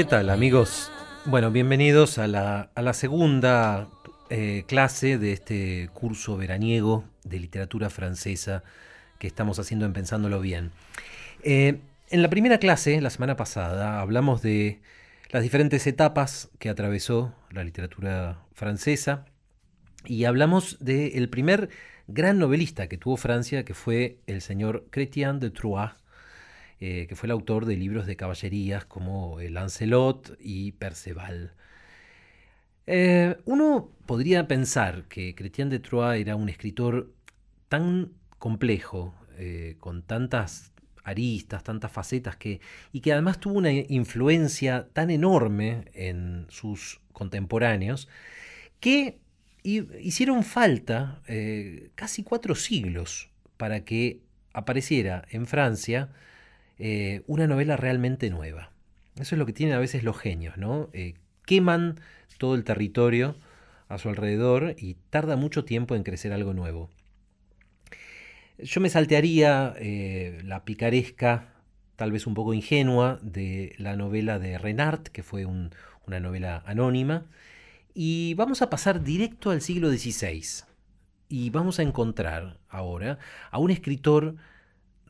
¿Qué tal amigos? Bueno, bienvenidos a la, segunda eh, clase de este curso veraniego de literatura francesa que estamos haciendo en Pensándolo Bien. Eh, en la primera clase, la semana pasada, hablamos de las diferentes etapas que atravesó la literatura francesa y hablamos del primer gran novelista que tuvo Francia, que fue el señor Chrétien de Troyes, eh, que fue el autor de libros de caballerías como el Lancelot y Perceval. Eh, uno podría pensar que Chrétien de Troyes era un escritor tan complejo, eh, con tantas aristas, tantas facetas, que, y que además tuvo una influencia tan enorme en sus contemporáneos, que hicieron falta casi cuatro siglos para que apareciera en Francia eh, una novela realmente nueva. Eso es lo que tienen a veces los genios, ¿no? Eh, queman todo el territorio a su alrededor y tarda mucho tiempo en crecer algo nuevo. Yo me saltearía eh, la picaresca, tal vez un poco ingenua, de la novela de Renard, que fue una novela anónima, y vamos a pasar directo al siglo XVI. Y vamos a encontrar ahora a un escritor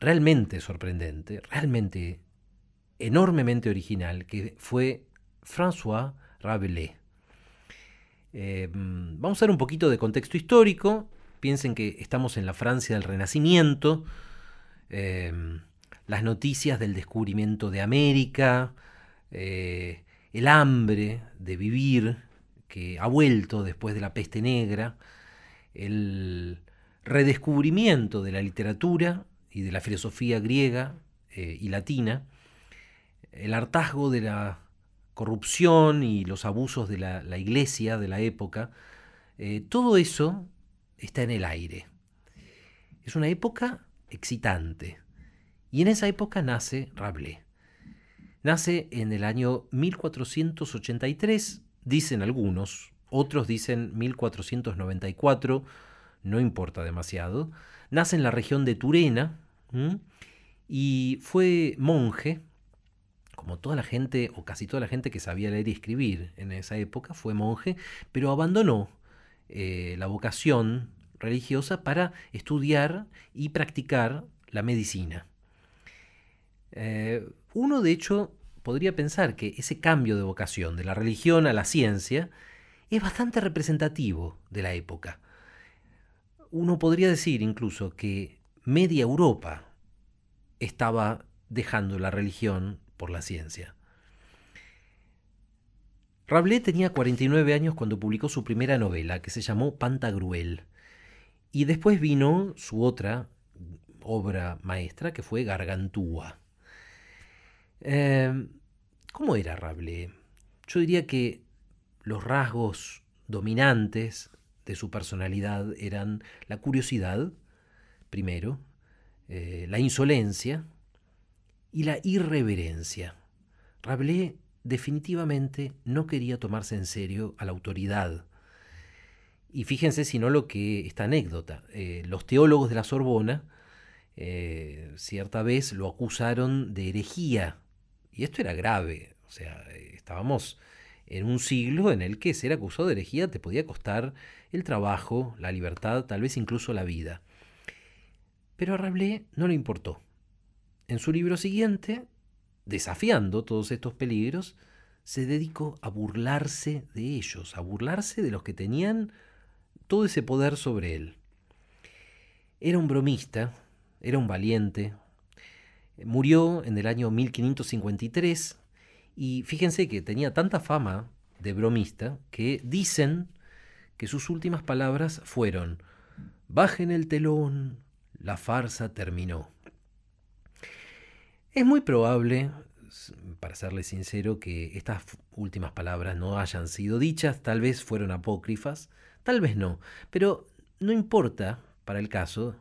realmente sorprendente, realmente enormemente original, que fue François Rabelais. Eh, vamos a dar un poquito de contexto histórico. Piensen que estamos en la Francia del Renacimiento. Eh, las noticias del descubrimiento de América, eh, el hambre de vivir que ha vuelto después de la peste negra, el redescubrimiento de la literatura y de la filosofía griega eh, y latina, el hartazgo de la corrupción y los abusos de la, iglesia de la época, eh, todo eso está en el aire. Es una época excitante. Y en esa época nace Rabelais. Nace en el año 1483, dicen algunos, otros dicen 1494, no importa demasiado. Nace en la región de Turena y fue monje, como toda la gente, o casi toda la gente que sabía leer y escribir en esa época, fue monje, pero abandonó eh, la vocación religiosa para estudiar y practicar la medicina. Eh, uno, de hecho, podría pensar que ese cambio de vocación de la religión a la ciencia es bastante representativo de la época uno podría decir incluso que media Europa estaba dejando la religión por la ciencia. Rabelais tenía 49 años cuando publicó su primera novela, que se llamó Pantagruel, y después vino su otra obra maestra, que fue Gargantúa. Em, ¿Cómo era Rabelais? Yo diría que los rasgos dominantes de su personalidad eran la curiosidad, primero, eh, la insolencia y la irreverencia. Rabelais definitivamente no quería tomarse en serio a la autoridad. Y fíjense si no lo que esta anécdota. Eh, los teólogos de la Sorbona eh, cierta vez lo acusaron de herejía. Y esto era grave. O sea, estábamos en un siglo en el que ser acusado de herejía te podía costar el trabajo, la libertad, tal vez incluso la vida. Pero a Rabelais no le importó. En su libro siguiente, desafiando todos estos peligros, se dedicó a burlarse de ellos, a burlarse de los que tenían todo ese poder sobre él. Era un bromista, era un valiente, murió en el año 1553 y fíjense que tenía tanta fama de bromista que dicen que sus últimas palabras fueron, bajen el telón, la farsa terminó. Es muy probable, para serle sincero, que estas últimas palabras no hayan sido dichas, tal vez fueron apócrifas, tal vez no, pero no importa para el caso,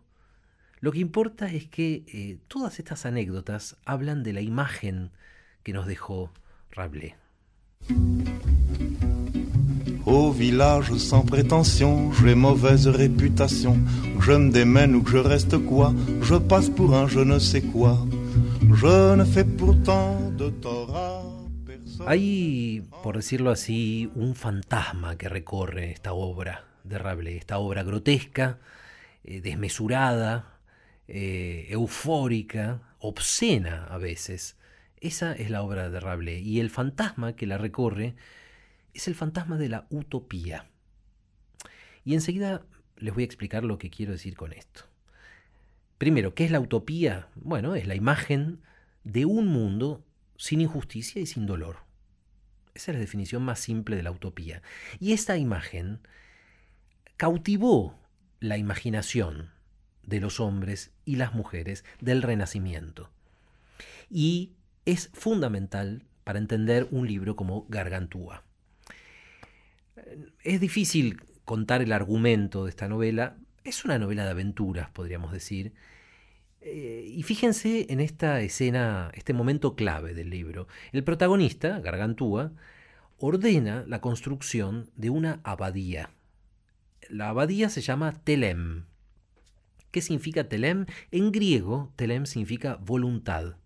lo que importa es que eh, todas estas anécdotas hablan de la imagen que nos dejó Rabelais. Au village sans prétention, j'ai mauvaise réputation. je me démène ou que je reste quoi, je passe pour un je ne sais quoi. Je ne fais pourtant de tort à personne. Hay, por decirlo así, un fantasma que recorre esta obra de Rabelais, esta obra grotesca, eh, desmesurada, eh, eufórica, obscena a veces. Esa es la obra de Rabelais y el fantasma que la recorre es el fantasma de la utopía. Y enseguida les voy a explicar lo que quiero decir con esto. Primero, ¿qué es la utopía? Bueno, es la imagen de un mundo sin injusticia y sin dolor. Esa es la definición más simple de la utopía. Y esta imagen cautivó la imaginación de los hombres y las mujeres del Renacimiento. Y es fundamental para entender un libro como Gargantúa. Es difícil contar el argumento de esta novela. Es una novela de aventuras, podríamos decir. Eh, y fíjense en esta escena, este momento clave del libro. El protagonista, Gargantúa, ordena la construcción de una abadía. La abadía se llama Telem. ¿Qué significa Telem? En griego, Telem significa voluntad.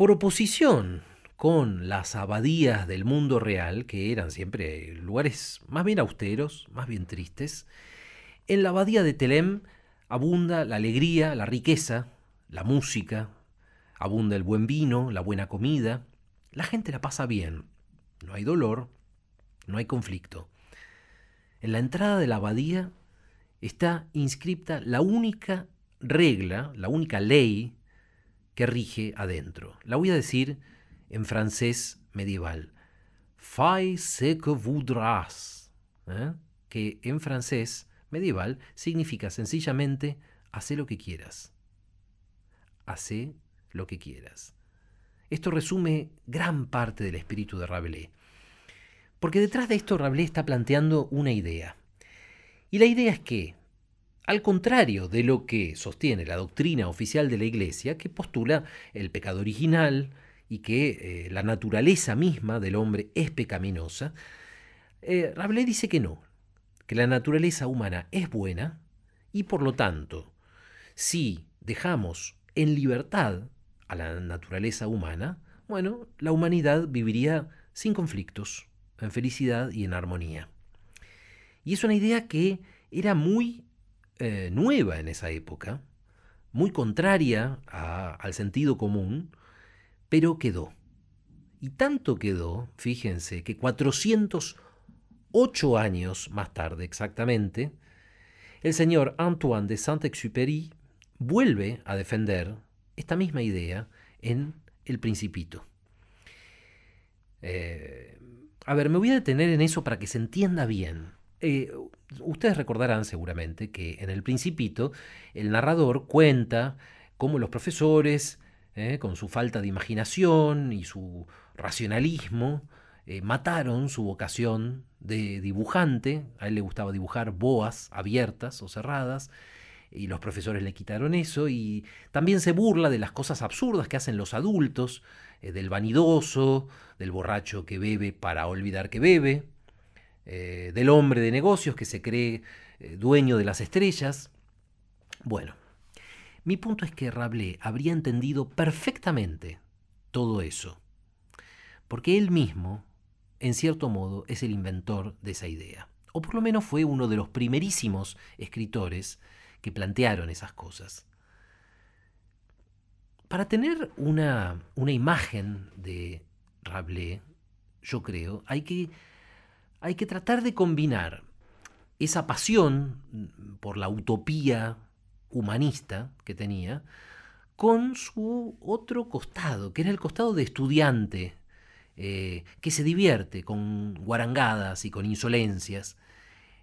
Por oposición con las abadías del mundo real, que eran siempre lugares más bien austeros, más bien tristes, en la abadía de Telem abunda la alegría, la riqueza, la música, abunda el buen vino, la buena comida, la gente la pasa bien, no hay dolor, no hay conflicto. En la entrada de la abadía está inscripta la única regla, la única ley que rige adentro. La voy a decir en francés medieval. Fais ce que voudras, ¿eh? que en francés medieval significa sencillamente hace lo que quieras. Hace lo que quieras. Esto resume gran parte del espíritu de Rabelais. Porque detrás de esto Rabelais está planteando una idea. Y la idea es que, al contrario de lo que sostiene la doctrina oficial de la Iglesia, que postula el pecado original, y que eh, la naturaleza misma del hombre es pecaminosa, eh, Rabelais dice que no, que la naturaleza humana es buena y por lo tanto, si dejamos en libertad a la naturaleza humana, bueno, la humanidad viviría sin conflictos, en felicidad y en armonía. Y es una idea que era muy eh, nueva en esa época, muy contraria al sentido común, pero quedó. Y tanto quedó, fíjense, que 408 años más tarde exactamente, el señor Antoine de Saint-Exupéry vuelve a defender esta misma idea en El Principito. Eh, a ver, me voy a detener en eso para que se entienda bien. Eh, ustedes recordarán seguramente que en El Principito el narrador cuenta cómo los profesores ¿eh? con su falta de imaginación y su racionalismo, eh, mataron su vocación de dibujante, a él le gustaba dibujar boas abiertas o cerradas, y los profesores le quitaron eso, y también se burla de las cosas absurdas que hacen los adultos, del vanidoso, del borracho que bebe para olvidar que bebe, del hombre de negocios que se cree dueño de las estrellas. Bueno, mi punto es que Rabelais habría entendido perfectamente todo eso, porque él mismo, en cierto modo, es el inventor de esa idea, o por lo menos fue uno de los primerísimos escritores que plantearon esas cosas. Para tener una, una imagen de Rabelais, yo creo, hay que, hay que tratar de combinar esa pasión por la utopía humanista que tenía, con su otro costado, que era el costado de estudiante, eh, que se divierte con guarangadas y con insolencias.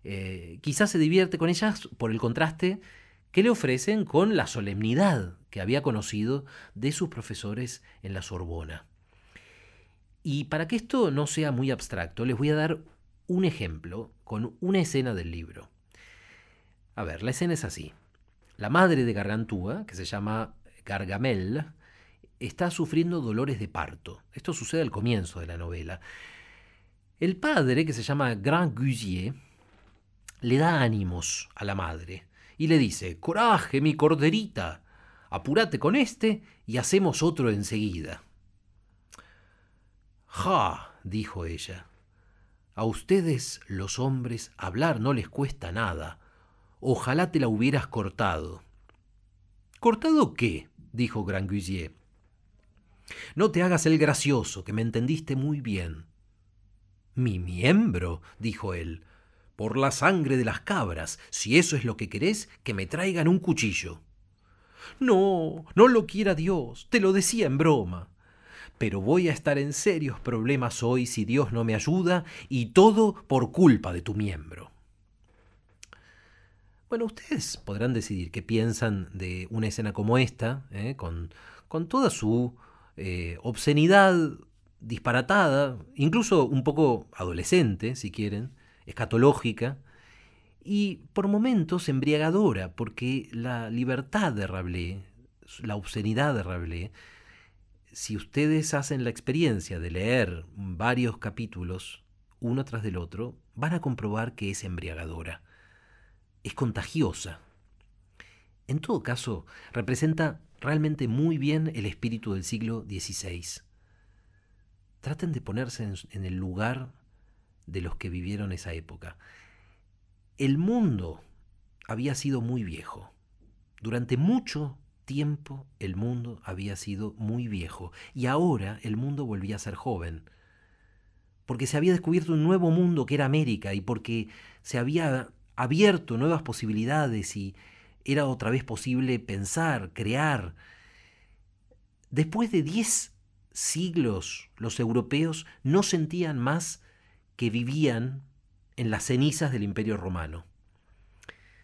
Eh, quizás se divierte con ellas por el contraste que le ofrecen con la solemnidad que había conocido de sus profesores en la Sorbona. Y para que esto no sea muy abstracto, les voy a dar un ejemplo con una escena del libro. A ver, la escena es así. La madre de Gargantúa, que se llama Gargamel, está sufriendo dolores de parto. Esto sucede al comienzo de la novela. El padre, que se llama Grand Gusier, le da ánimos a la madre y le dice, Coraje, mi corderita, apúrate con este y hacemos otro enseguida. Ja, dijo ella, a ustedes los hombres hablar no les cuesta nada. Ojalá te la hubieras cortado. ¿Cortado qué? dijo Granguillier. No te hagas el gracioso, que me entendiste muy bien. Mi miembro, dijo él, por la sangre de las cabras, si eso es lo que querés, que me traigan un cuchillo. No, no lo quiera Dios, te lo decía en broma. Pero voy a estar en serios problemas hoy si Dios no me ayuda, y todo por culpa de tu miembro. Bueno, ustedes podrán decidir qué piensan de una escena como esta, ¿eh? con, con, toda su eh, obscenidad disparatada, incluso un poco adolescente, si quieren, escatológica, y por momentos embriagadora, porque la libertad de Rabelais, la obscenidad de Rabelais, si ustedes hacen la experiencia de leer varios capítulos uno tras del otro, van a comprobar que es embriagadora, es contagiosa. En todo caso, representa realmente muy bien el espíritu del siglo XVI. Traten de ponerse en, el lugar de los que vivieron esa época. El mundo había sido muy viejo. Durante mucho tiempo el mundo había sido muy viejo y ahora el mundo volvía a ser joven. Porque se había descubierto un nuevo mundo que era América y porque se había abierto nuevas posibilidades y era otra vez posible pensar, crear. Después de diez siglos los europeos no sentían más que vivían en las cenizas del imperio romano.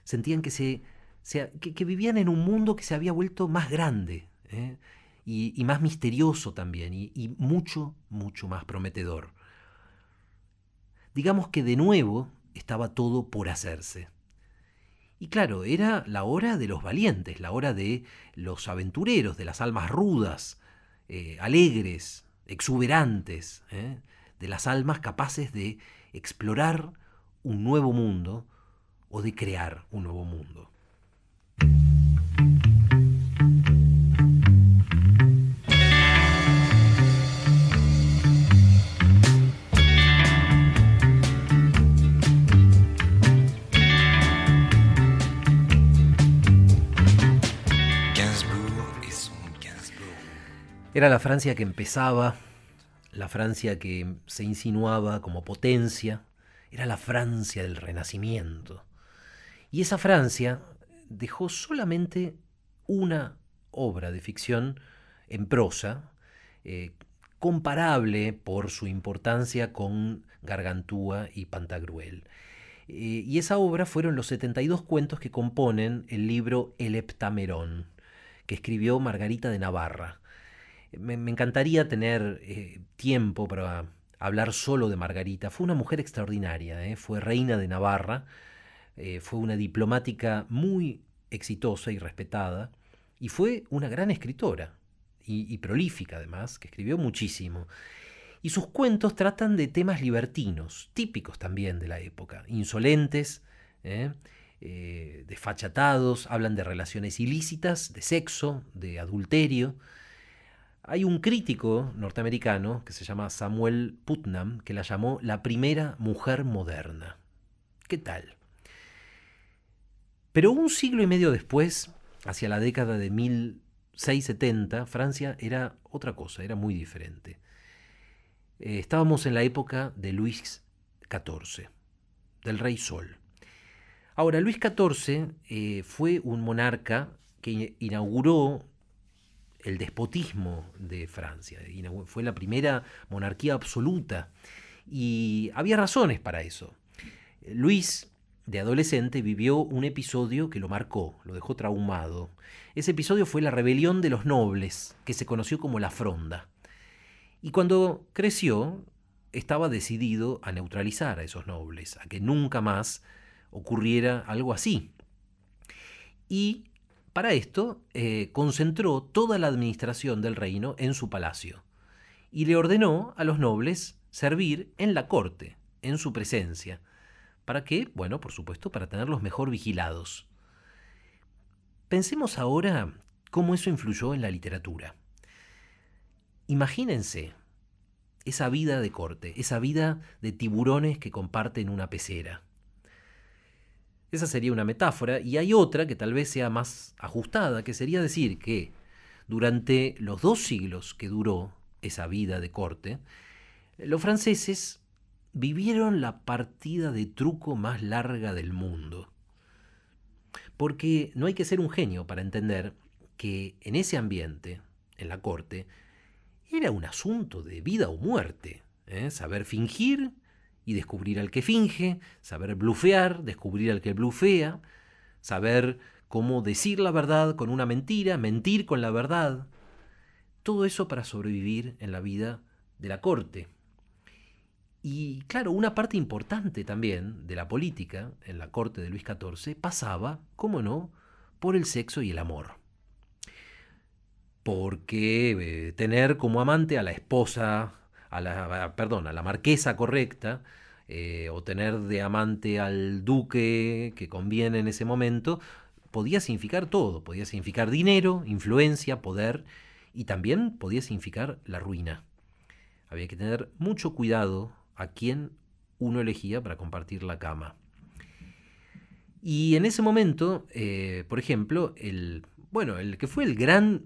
Sentían que, se, que, vivían en un mundo que se había vuelto más grande ¿eh? y, más misterioso también y, y mucho, mucho más prometedor. Digamos que de nuevo estaba todo por hacerse. Y claro, era la hora de los valientes, la hora de los aventureros, de las almas rudas, eh, alegres, exuberantes, ¿eh? de las almas capaces de explorar un nuevo mundo o de crear un nuevo mundo. Era la Francia que empezaba la Francia que se insinuaba como potencia, era la Francia del Renacimiento. Y esa Francia dejó solamente una obra de ficción en prosa, eh, comparable por su importancia con Gargantúa y Pantagruel. Eh, y esa obra fueron los 72 cuentos que componen el libro El Heptamerón, que escribió Margarita de Navarra me, encantaría tener eh, tiempo para hablar solo de Margarita. Fue una mujer extraordinaria, ¿eh? fue reina de Navarra, eh, fue una diplomática muy exitosa y respetada, y fue una gran escritora, y, prolífica además, que escribió muchísimo. Y sus cuentos tratan de temas libertinos, típicos también de la época, insolentes, desfachatados, hablan de relaciones ilícitas, de sexo, de adulterio, hay un crítico norteamericano que se llama Samuel Putnam que la llamó la primera mujer moderna. ¿Qué tal? Pero un siglo y medio después, hacia la década de 1670, Francia era otra cosa, era muy diferente. Eh, estábamos en la época de Luis XIV, del rey Sol. Ahora, Luis XIV eh, fue un monarca que inauguró el despotismo de Francia. Fue la primera monarquía absoluta y había razones para eso. Luis, de adolescente, vivió un episodio que lo marcó, lo dejó traumado. Ese episodio fue la rebelión de los nobles, que se conoció como la Fronda. Y cuando creció, estaba decidido a neutralizar a esos nobles, a que nunca más ocurriera algo así. Y para esto, eh, concentró toda la administración del reino en su palacio y le ordenó a los nobles servir en la corte, en su presencia. ¿Para qué? Bueno, por supuesto, para tenerlos mejor vigilados. Pensemos ahora cómo eso influyó en la literatura. Imagínense esa vida de corte, esa vida de tiburones que comparten una pecera. Esa sería una metáfora y hay otra que tal vez sea más ajustada, que sería decir que durante los dos siglos que duró esa vida de corte, los franceses vivieron la partida de truco más larga del mundo. Porque no hay que ser un genio para entender que en ese ambiente, en la corte, era un asunto de vida o muerte. ¿eh? Saber fingir y descubrir al que finge, saber blufear, descubrir al que blufea, saber cómo decir la verdad con una mentira, mentir con la verdad. Todo eso para sobrevivir en la vida de la corte. Y claro, una parte importante también de la política en la corte de Luis XIV pasaba, cómo no, por el sexo y el amor. Porque eh, tener como amante a la esposa, a la, la marquesa correcta, eh, o tener de amante al duque que conviene en ese momento, podía significar todo, podía significar dinero, influencia, poder, y también podía significar la ruina. Había que tener mucho cuidado a quién uno elegía para compartir la cama. Y en ese momento, eh, por ejemplo, el, bueno, el que fue el gran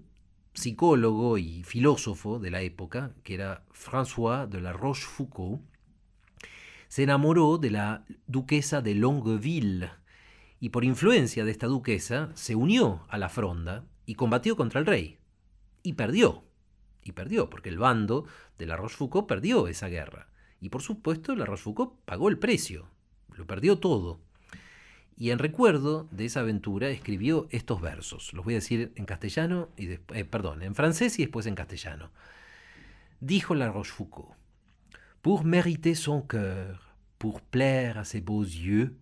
psicólogo y filósofo de la época, que era François de la Rochefoucauld, se enamoró de la duquesa de Longueville y por influencia de esta duquesa se unió a la fronda y combatió contra el rey. Y perdió. Y perdió, porque el bando de la Rochefoucauld perdió esa guerra. Y por supuesto, la Rochefoucauld pagó el precio, lo perdió todo. Y en recuerdo de esa aventura escribió estos versos. Los voy a decir en castellano y eh, perdón, en francés y después en castellano. Dijo la Rochefoucauld: Pour mériter son cœur, pour plaire à ses beaux yeux,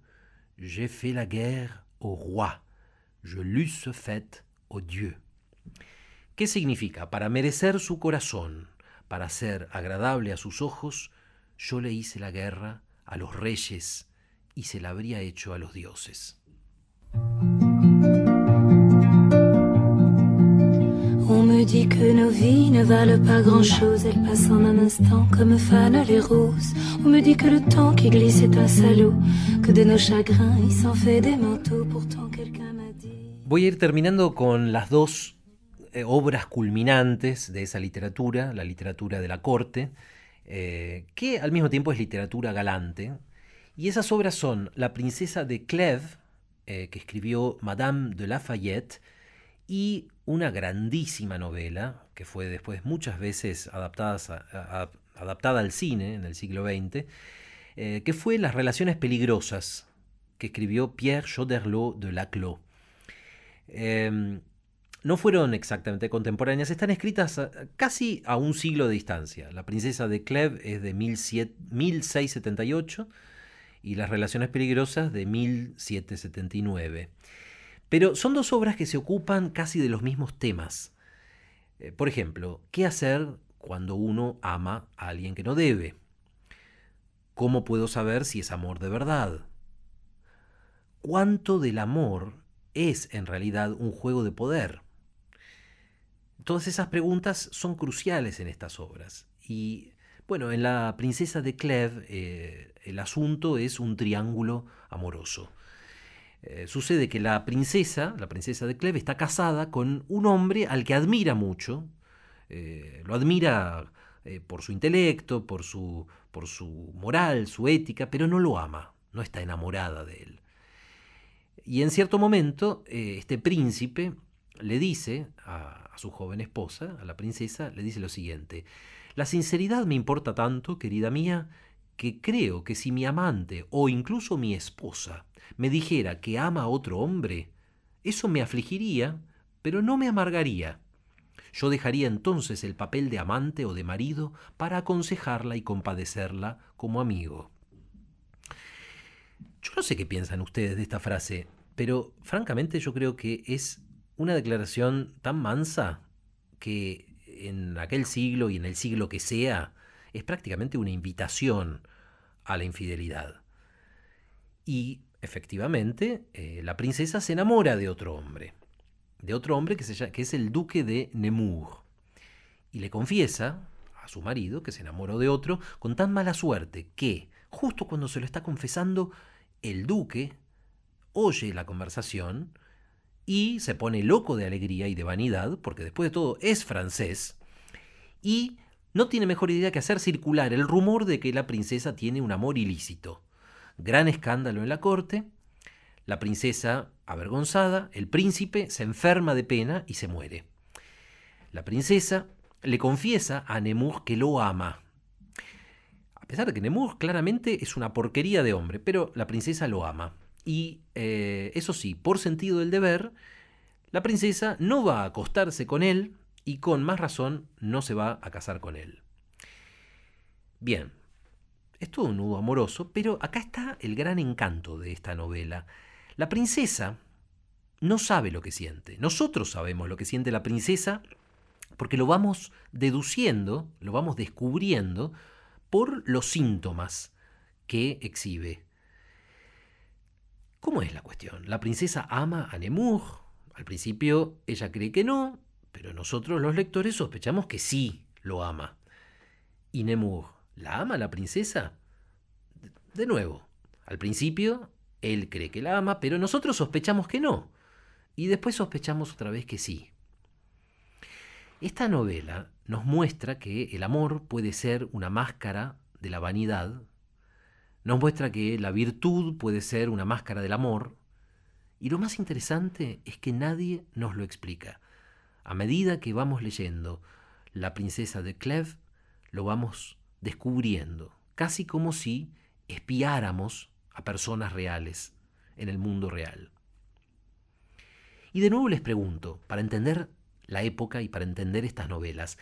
j'ai fait la guerre au roi, je l'eusse faite aux dieux. ¿Qué significa? Para merecer su corazón, para ser agradable a sus ojos, yo le hice la guerra a los reyes y se la habría hecho a los dioses. On me dit que nos vies ne valent pas grand-chose, elles passent en un instant comme fanent les roses. On me dit que le temps qui glisse est un salaud, que de nos chagrins il s'en fait des manteaux, pourtant quelqu'un m'a dit... Voy a ir terminando con las dos eh, obras culminantes de esa literatura, la literatura de la corte, eh, que al mismo tiempo es literatura galante. Y esas obras son La princesa de Clèves, eh, que escribió Madame de Lafayette, y una grandísima novela, que fue después muchas veces adaptada al cine en el siglo XX, eh, que fue Las relaciones peligrosas, que escribió Pierre Choderlos de Laclos. Em, no fueron exactamente contemporáneas, están escritas casi a un siglo de distancia. La princesa de Clèves es de 1678 y Las relaciones peligrosas de 1779. Pero son dos obras que se ocupan casi de los mismos temas. Eh, por ejemplo, ¿qué hacer cuando uno ama a alguien que no debe? ¿Cómo puedo saber si es amor de verdad? ¿Cuánto del amor es en realidad un juego de poder? Todas esas preguntas son cruciales en estas obras. Y bueno, en La Princesa de Clèves eh, el asunto es un triángulo amoroso. Eh, sucede que la princesa, la princesa de Clèves, está casada con un hombre al que admira mucho. Eh, lo admira por su intelecto, por su, por su moral, su ética, pero no lo ama, no está enamorada de él. Y en cierto momento, este príncipe le dice a su joven esposa, a la princesa, le dice lo siguiente, la sinceridad me importa tanto, querida mía, que creo que si mi amante o incluso mi esposa me dijera que ama a otro hombre, eso me afligiría, pero no me amargaría. Yo dejaría entonces el papel de amante o de marido para aconsejarla y compadecerla como amigo. Yo no sé qué piensan ustedes de esta frase, pero francamente yo creo que es una declaración tan mansa que en aquel siglo y en el siglo que sea es prácticamente una invitación a la infidelidad. Y efectivamente, eh, la princesa se enamora de otro hombre, de otro hombre que, que es el duque de Nemours, y le confiesa a su marido, que se enamoró de otro, con tan mala suerte que, justo cuando se lo está confesando, el duque oye la conversación y se pone loco de alegría y de vanidad, porque después de todo es francés, y no tiene mejor idea que hacer circular el rumor de que la princesa tiene un amor ilícito. Gran escándalo en la corte, la princesa avergonzada, el príncipe se enferma de pena y se muere. La princesa le confiesa a Nemur que lo ama. A pesar de que Nemur claramente es una porquería de hombre, pero la princesa lo ama. Y eh, eso sí, por sentido del deber, la princesa no va a acostarse con él y con más razón no se va a casar con él. Bien, es todo un nudo amoroso, pero acá está el gran encanto de esta novela. La princesa no sabe lo que siente. Nosotros sabemos lo que siente la princesa porque lo vamos deduciendo, lo vamos descubriendo por los síntomas que exhibe. ¿Cómo es la cuestión? La princesa ama a Nemur. Al principio ella cree que no, pero nosotros los lectores sospechamos que sí lo ama. ¿Y Nemur la ama la princesa? De nuevo, al principio él cree que la ama, pero nosotros sospechamos que no. Y después sospechamos otra vez que sí. Esta novela nos muestra que el amor puede ser una máscara de la vanidad, nos muestra que la virtud puede ser una máscara del amor, y lo más interesante es que nadie nos lo explica. A medida que vamos leyendo La princesa de Clèves, lo vamos descubriendo, casi como si espiáramos a personas reales en el mundo real. Y de nuevo les pregunto, para entender la época y para entender estas novelas,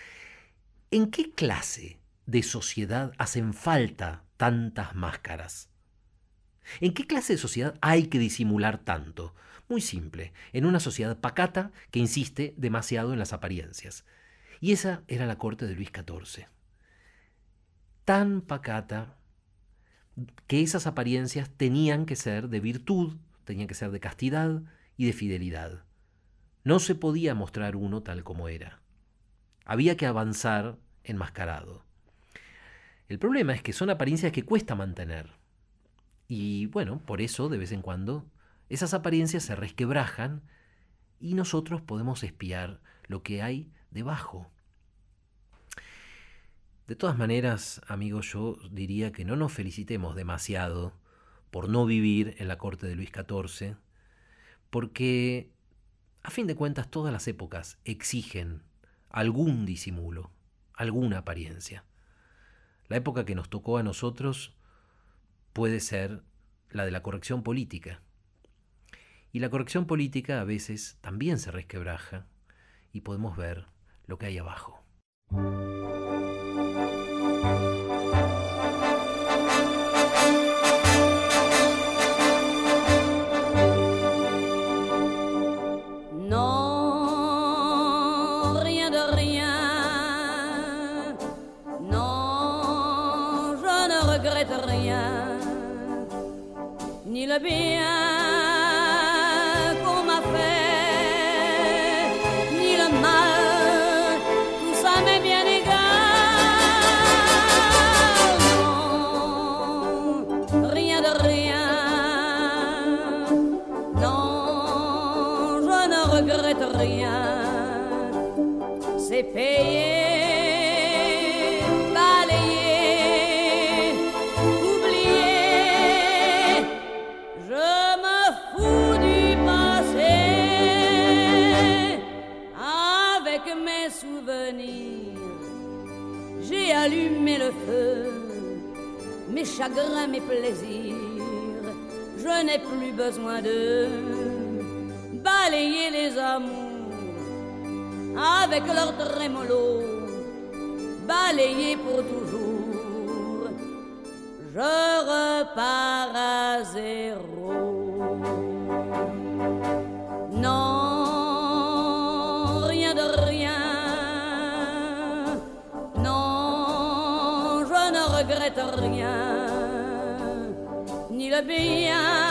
¿en qué clase de sociedad hacen falta tantas máscaras? ¿En qué clase de sociedad hay que disimular tanto? Muy simple, en una sociedad pacata que insiste demasiado en las apariencias. Y esa era la corte de Luis XIV. Tan pacata que esas apariencias tenían que ser de virtud, tenían que ser de castidad y de fidelidad. No se podía mostrar uno tal como era. Había que avanzar enmascarado. El problema es que son apariencias que cuesta mantener. Y bueno, por eso de vez en cuando esas apariencias se resquebrajan y nosotros podemos espiar lo que hay debajo. De todas maneras, amigos, yo diría que no nos felicitemos demasiado por no vivir en la corte de Luis XIV, porque a fin de cuentas, todas las épocas exigen algún disimulo, alguna apariencia. La época que nos tocó a nosotros puede ser la de la corrección política. Y la corrección política a veces también se resquebraja y podemos ver lo que hay abajo. le bien c'est payer, balayer, oublier. Je me fous du passé. Avec mes souvenirs, j'ai allumé le feu, mes chagrins, mes plaisirs. Je n'ai plus besoin de balayer les amours avec leur trémolo, balayer pour toujours. Je repars à zéro. Non, rien de rien. Non, je ne regrette rien ni le bien